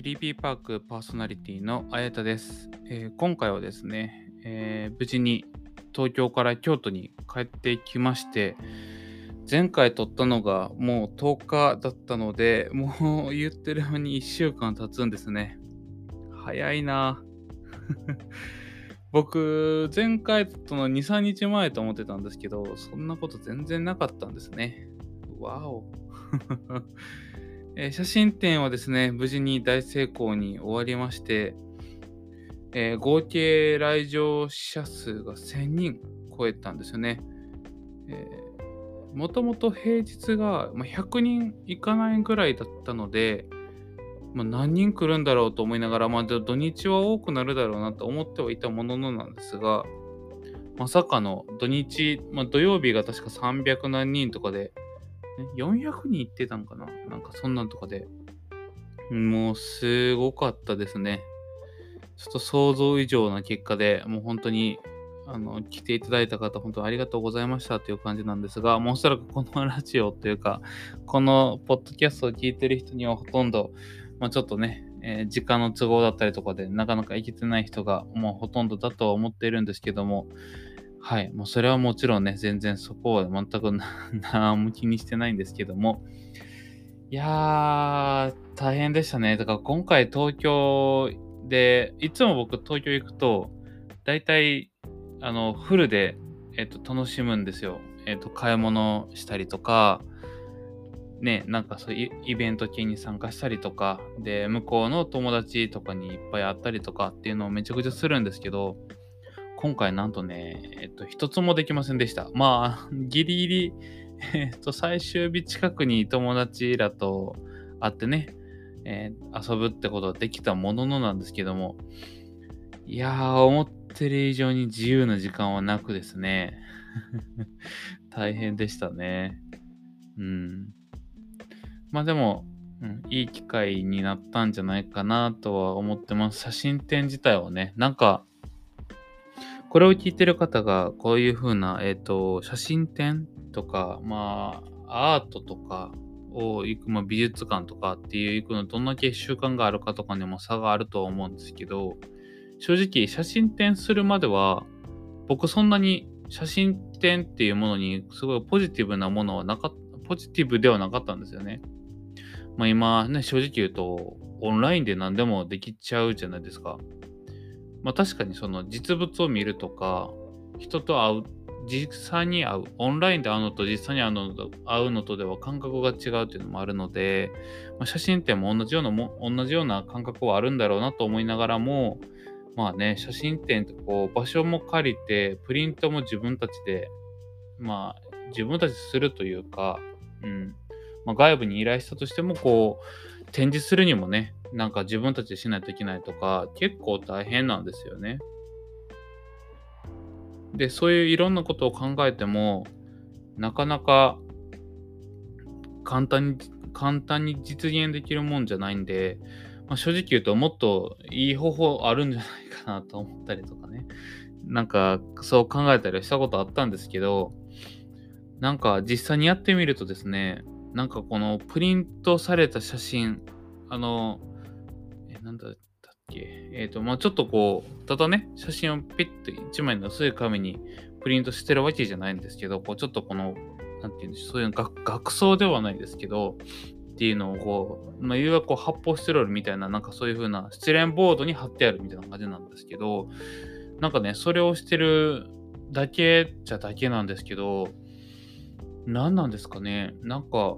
3P パークパーソナリティのあやたです、えー、今回はですね、えー、無事に東京から京都に帰ってきまして前回撮ったのがもう10日だったのでもう言ってる間に1週間経つんですね。早いな。僕前回撮ったの23日前と思ってたんですけどそんなこと全然なかったんですね。わお。え、写真展はですね、無事に大成功に終わりまして、えー、合計来場者数が1000人超えたんですよね。もともと平日が100人いかないぐらいだったので、まあ、何人来るんだろうと思いながら、まあ、土日は多くなるだろうなと思ってはいたもののなんですが、まさかの土日、まあ、土曜日が確か300何人とかで、400人行ってたんかな？なんかそんなんとかで。もうすごかったですね。ちょっと想像以上な結果で、もう本当に、あの、来ていただいた方、本当にありがとうございましたという感じなんですが、もうおそらくこのラジオというか、このポッドキャストを聞いてる人にはほとんど、まあ、ちょっとね、えー、時間の都合だったりとかで、なかなか行けてない人がもうほとんどだとは思っているんですけども、はい。もうそれはもちろんね、全然そこは全く 何も気にしてないんですけども。いやー、大変でしたね。だから今回東京で、いつも僕東京行くと、大体、あの、フルで、えっと、楽しむんですよ。えっと、買い物したりとか、ね、なんかそういうイベント系に参加したりとか、で、向こうの友達とかにいっぱい会ったりとかっていうのをめちゃくちゃするんですけど、今回なんとね、えっと、一つもできませんでした。まあ、ギリギリ、えっと、最終日近くに友達らと会ってね、えー、遊ぶってことはできたもののなんですけども、いやー、思ってる以上に自由な時間はなくですね、大変でしたね。うん。まあでも、うん、いい機会になったんじゃないかなとは思ってます。写真展自体はね、なんか、これを聞いてる方が、こういう風な、えっ、ー、と、写真展とか、まあ、アートとかを行く、まあ、美術館とかっていう行くの、どんだけ習慣があるかとかにも差があるとは思うんですけど、正直、写真展するまでは、僕そんなに写真展っていうものにすごいポジティブなものはなかった、ポジティブではなかったんですよね。まあ今ね、正直言うと、オンラインで何でもできちゃうじゃないですか。まあ確かにその実物を見るとか、人と会う、実際に会う、オンラインで会うのと実際に会うのと会うのとでは感覚が違うっていうのもあるので、まあ、写真展も同じようなも、同じような感覚はあるんだろうなと思いながらも、まあね、写真展ってこう、場所も借りて、プリントも自分たちで、まあ、自分たちするというか、うん、まあ、外部に依頼したとしても、こう、展示するにもね、なんか自分たちでしないといけないとか、結構大変なんですよね。で、そういういろんなことを考えても、なかなか簡単に、簡単に実現できるもんじゃないんで、まあ、正直言うともっといい方法あるんじゃないかなと思ったりとかね。なんかそう考えたりしたことあったんですけど、なんか実際にやってみるとですね、なんかこのプリントされた写真、あの、なんだったっけ？えっ、ー、と、まあちょっとこう、ただね、写真をピッと1枚の薄い紙にプリントしてるわけじゃないんですけど、こう、ちょっとこの、なんていうんでしょう、そういう学装ではないですけど、っていうのをこう、まあ、いわゆるこう発泡スチロールみたいな、なんかそういう風なスチレンボードに貼ってあるみたいな感じなんですけど、なんかね、それをしてるだけじゃだけなんですけど、何なんですかね、なんか、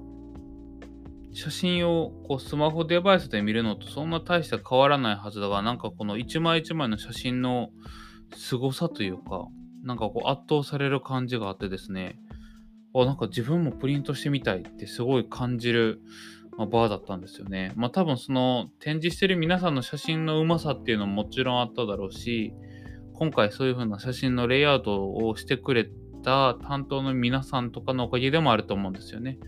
写真をこうスマホデバイスで見るのとそんな大して変わらないはずだが、なんかこの一枚一枚の写真の凄さというか、なんかこう圧倒される感じがあってですね、あ、なんか自分もプリントしてみたいってすごい感じる、まあ、バーだったんですよね。まあ多分その展示してる皆さんの写真のうまさっていうのももちろんあっただろうし、今回そういう風な写真のレイアウトをしてくれた担当の皆さんとかのおかげでもあると思うんですよね。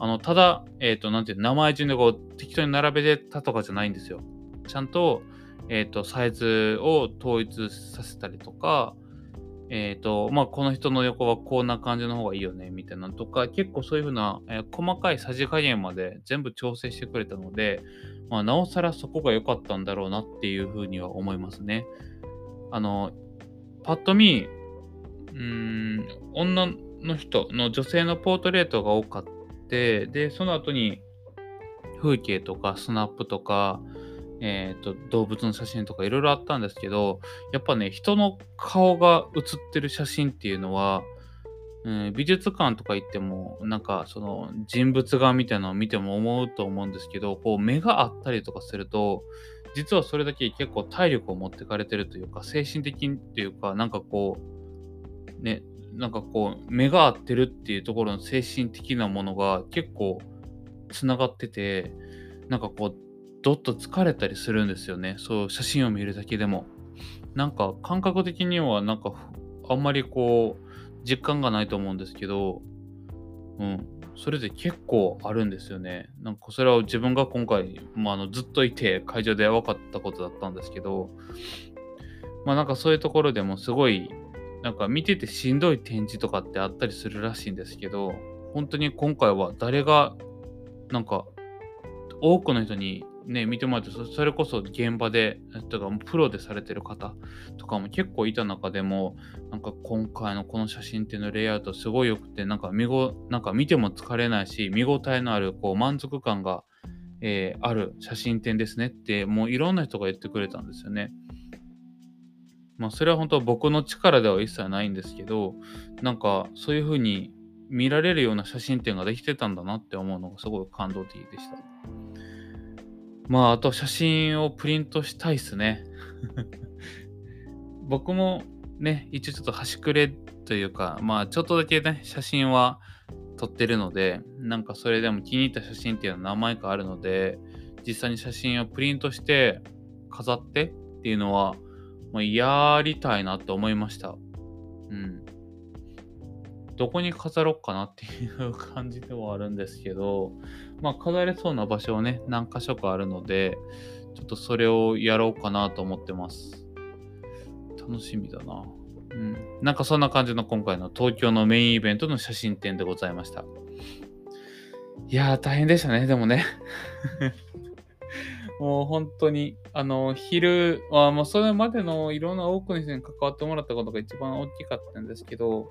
あの、ただ、えっ、ー、と、なんていう、名前順でこう、適当に並べてたとかじゃないんですよ。ちゃんと、えっ、ー、と、サイズを統一させたりとか、えっ、ー、と、まあ、この人の横はこんな感じの方がいいよね、みたいなのとか、結構そういうふうな、え、細かいさじ加減まで全部調整してくれたので、まあ、なおさらそこが良かったんだろうなっていうふうには思いますね。あの、パッと見、うん、女の人の女性のポートレートが多かったて、で、その後に風景とかスナップとか、えーと、動物の写真とかいろいろあったんですけどやっぱね人の顔が写ってる写真っていうのは、うん、美術館とか行ってもなんかその人物画みたいなのを見ても思うと思うんですけどこう目があったりとかすると実はそれだけ結構体力を持ってかれてるというか精神的っていうかなんかこうねなんかこう目が合ってるっていうところの精神的なものが結構つながっててなんかこうどっと疲れたりするんですよね。そう写真を見るだけでも。なんか感覚的にはなんかあんまりこう実感がないと思うんですけど、うん。それで結構あるんですよね。なんかそれは自分が今回、まあ、のずっといて会場で分かったことだったんですけど、まあなんかそういうところでもすごいなんか見ててしんどい展示とかってあったりするらしいんですけど、本当に今回は誰がなんか多くの人にね、見てもらってそれこそ現場で、とかプロでされてる方とかも結構いた中でも、なんか今回のこの写真っていうのレイアウトすごい良くて、なんか見ご、なんか見ても疲れないし、見応えのあるこう満足感が、えー、ある写真展ですねって、もういろんな人が言ってくれたんですよね。まあそれは本当僕の力では一切ないんですけど、なんかそういう風に見られるような写真展ができてたんだなって思うのがすごい感動的でした。まあ、あと写真をプリントしたいっすね。僕もね、一応ちょっと端くれというか、まあ、ちょっとだけね、写真は撮ってるので、なんかそれでも気に入った写真っていうのは何枚かあるので、実際に写真をプリントして飾ってっていうのは、まあ、やりたいなと思いました。うん。どこに飾ろうかなっていう感じではあるんですけど、まあ、飾れそうな場所はね、何箇所かあるので、ちょっとそれをやろうかなと思ってます。楽しみだな。うん。なんかそんな感じの今回の東京のメインイベントの写真展でございました。いやー、大変でしたね、でもね。もう本当に、あの、昼は、もうそれまでのいろんな多くの人に関わってもらったことが一番大きかったんですけど、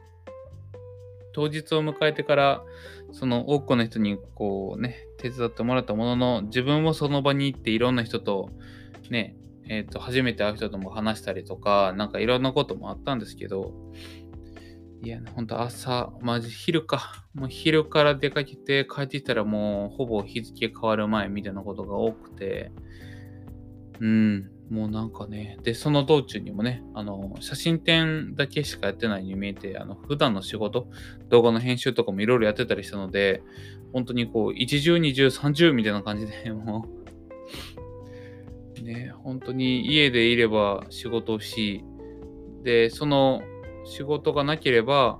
当日を迎えてから、その多くの人にこうね、手伝ってもらったものの、自分もその場に行っていろんな人とね、えっ、ー、と、初めて会う人とも話したりとか、なんかいろんなこともあったんですけど、いや、ほんと朝、マジ昼か。もう昼から出かけて帰ってきたらもうほぼ日付変わる前みたいなことが多くて、うん、もうなんかね、で、その道中にもね、あの、写真展だけしかやってないように見えて、あの、普段の仕事、動画の編集とかもいろいろやってたりしたので、本当にこう、一重、二重、三重みたいな感じで、もう、ね、本当に家でいれば仕事をし、で、その仕事がなければ、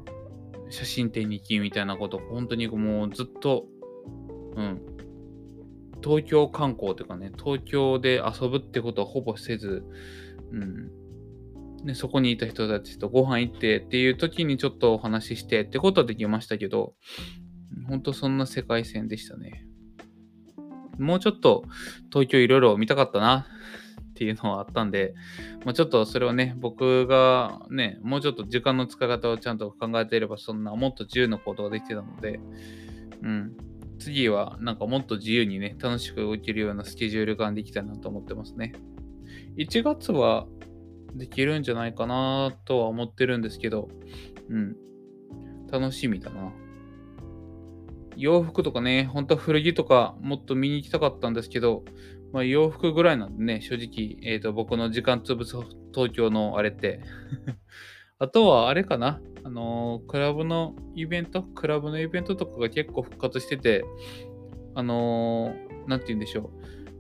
写真展に行きみたいなこと、本当にもうずっと、うん、東京観光というかね、東京で遊ぶってことはほぼせず、うん。ね、そこにいた人たちとご飯行ってっていう時にちょっとお話ししてってことはできましたけど、本当そんな世界線でしたね。もうちょっと東京いろいろ見たかったなっていうのはあったんで、まあ、ちょっとそれをね、僕がね、もうちょっと時間の使い方をちゃんと考えていれば、そんなもっと自由な行動ができてたので、うん、次はなんかもっと自由にね、楽しく動けるようなスケジュール感できたなと思ってますね。1月はできるんじゃないかなとは思ってるんですけど、うん。楽しみだな。洋服とかね、本当は古着とかもっと見に行きたかったんですけど、まあ、洋服ぐらいなんでね、正直、えっ、ー、と、僕の時間潰す東京のあれって あとはあれかな、あのー、クラブのイベント、クラブのイベントとかが結構復活してて、あのー、なんて言うんでしょう。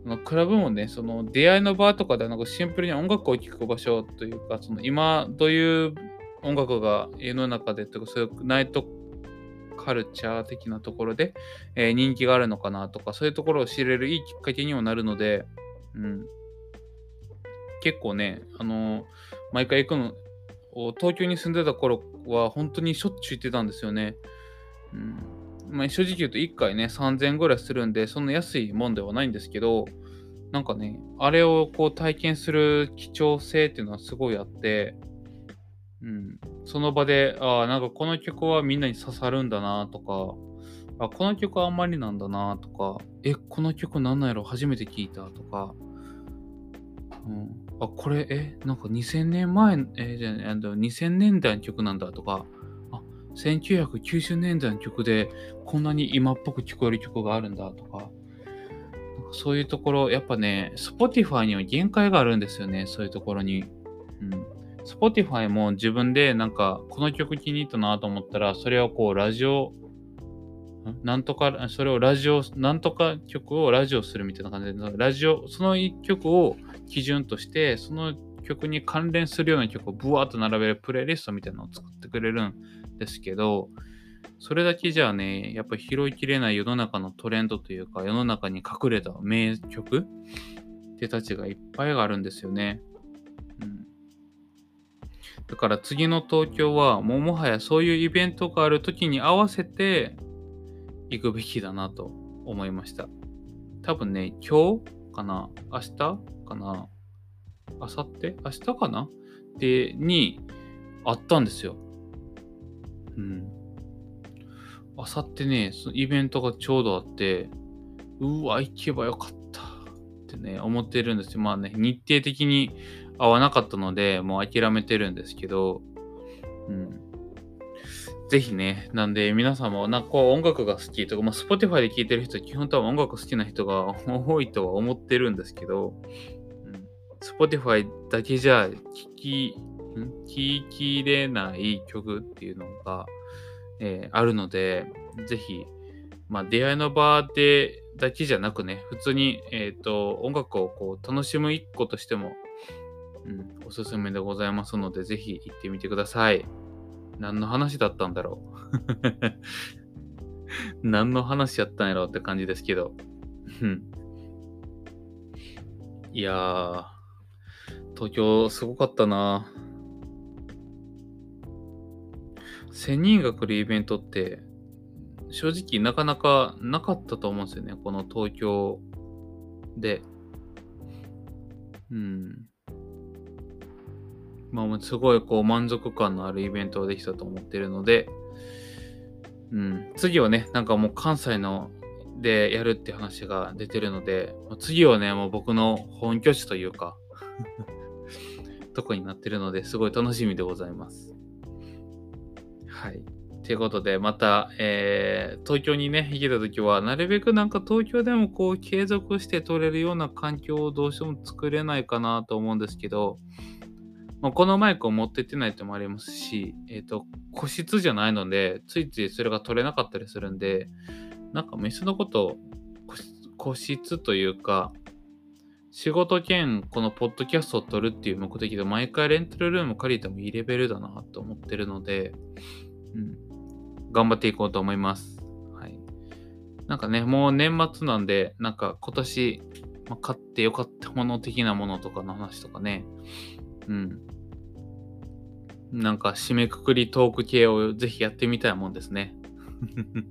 あのクラブもね、その出会いの場とかでなんかシンプルに音楽を聴く場所というか、その今どういう音楽が世の中でとか、そういうナイトカルチャー的なところで、えー、人気があるのかなとか、そういうところを知れるいいきっかけにもなるので、うん。結構ね、あのー、毎回行くの、東京に住んでた頃は本当にしょっちゅう行ってたんですよね。うんまあ、正直言うと1回ね3000円ぐらいするんでそんな安いもんではないんですけどなんかねあれをこう体験する貴重性っていうのはすごいあって、うん、その場でああなんかこの曲はみんなに刺さるんだなとかあこの曲はあんまりなんだなとかえこの曲なんなんやろ初めて聞いたとか、うん、あこれえなんか2000年前えじゃあ2000年代の曲なんだとかあ1990年代の曲でこんなに今っぽく聞こえる曲があるんだとか、そういうところ、やっぱね、Spotify には限界があるんですよね、そういうところに。うん。Spotify も自分でなんか、この曲気に入ったなと思ったら、それをこう、ラジオ、なんとか、それをラジオ、なんとか曲をラジオするみたいな感じで、ラジオ、その一曲を基準として、その曲に関連するような曲をブワーッと並べるプレイリストみたいなのを作ってくれるんですけど、それだけじゃあね、やっぱ拾いきれない世の中のトレンドというか、世の中に隠れた名曲ってたちがいっぱいあるんですよね。うん。だから次の東京はもうもはやそういうイベントがある時に合わせて行くべきだなと思いました。多分ね、今日かな明日かな明後日？明日かな？で、にあったんですよ。うん。あさってね、そのイベントがちょうどあって、うわ、行けばよかったってね、思ってるんですよ。まあね、日程的に合わなかったので、もう諦めてるんですけど、うん。ぜひね、なんで皆さんもなんかこう音楽が好きとか、まあ、Spotify で聴いてる人、基本多分音楽好きな人が 多いとは思ってるんですけど、うん、Spotify だけじゃ聴き聞きれない曲っていうのが、えー、あるので、ぜひ、まあ、出会いの場でだけじゃなくね、普通に、えっ、ー、と、音楽をこう楽しむ一個としても、うん、おすすめでございますので、ぜひ行ってみてください。何の話だったんだろう 何の話やったんやろうって感じですけど。いやー、東京すごかったな1000人が来るイベントって正直なかなかなかったと思うんですよね。この東京で。うん。まあ、すごいこう満足感のあるイベントができたと思ってるので、うん。次はね、なんかもう関西のでやるって話が出てるので、次はね、もう僕の本拠地というか とこになってるので、すごい楽しみでございます。はい。ということで、また、えー、東京にね、行けた時は、なるべくなんか東京でもこう、継続して取れるような環境をどうしても作れないかなと思うんですけど、まあ、このマイクを持ってってないともありますし、えっ、ー、と、個室じゃないので、ついついそれが取れなかったりするんで、なんか、メスのこと個室というか、仕事兼このポッドキャストを撮るっていう目的で毎回レンタルルーム借りてもいいレベルだなと思ってるので、うん、頑張っていこうと思います。はい。なんかね、もう年末なんで、なんか今年、買ってよかったもの的なものとかの話とかね、うん。なんか締めくくりトーク系をぜひやってみたいもんですね。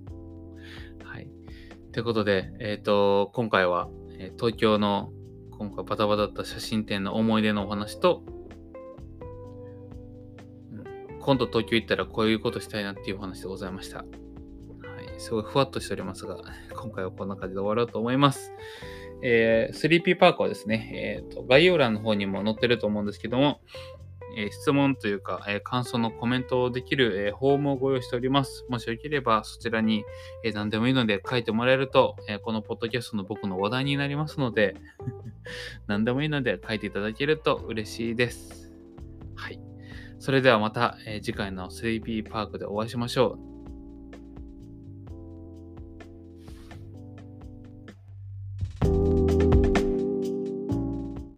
はい。ということで、えっ、ー、と、今回は、え東京の今回バタバタだった写真展の思い出のお話と、今度東京行ったらこういうことしたいなっていうお話でございました。はい、すごいふわっとしておりますが、今回はこんな感じで終わろうと思います。えー、3P パークはですね、えーと、概要欄の方にも載ってると思うんですけども、えー、質問というか、えー、感想のコメントをできる、えー、フォームをご用意しております。もしよければそちらに、え何でもいいので書いてもらえると、えこのポッドキャストの僕の話題になりますので 何でもいいので書いていただけると嬉しいです。はい。それではまた、えー、次回の 3P パークでお会いしましょう。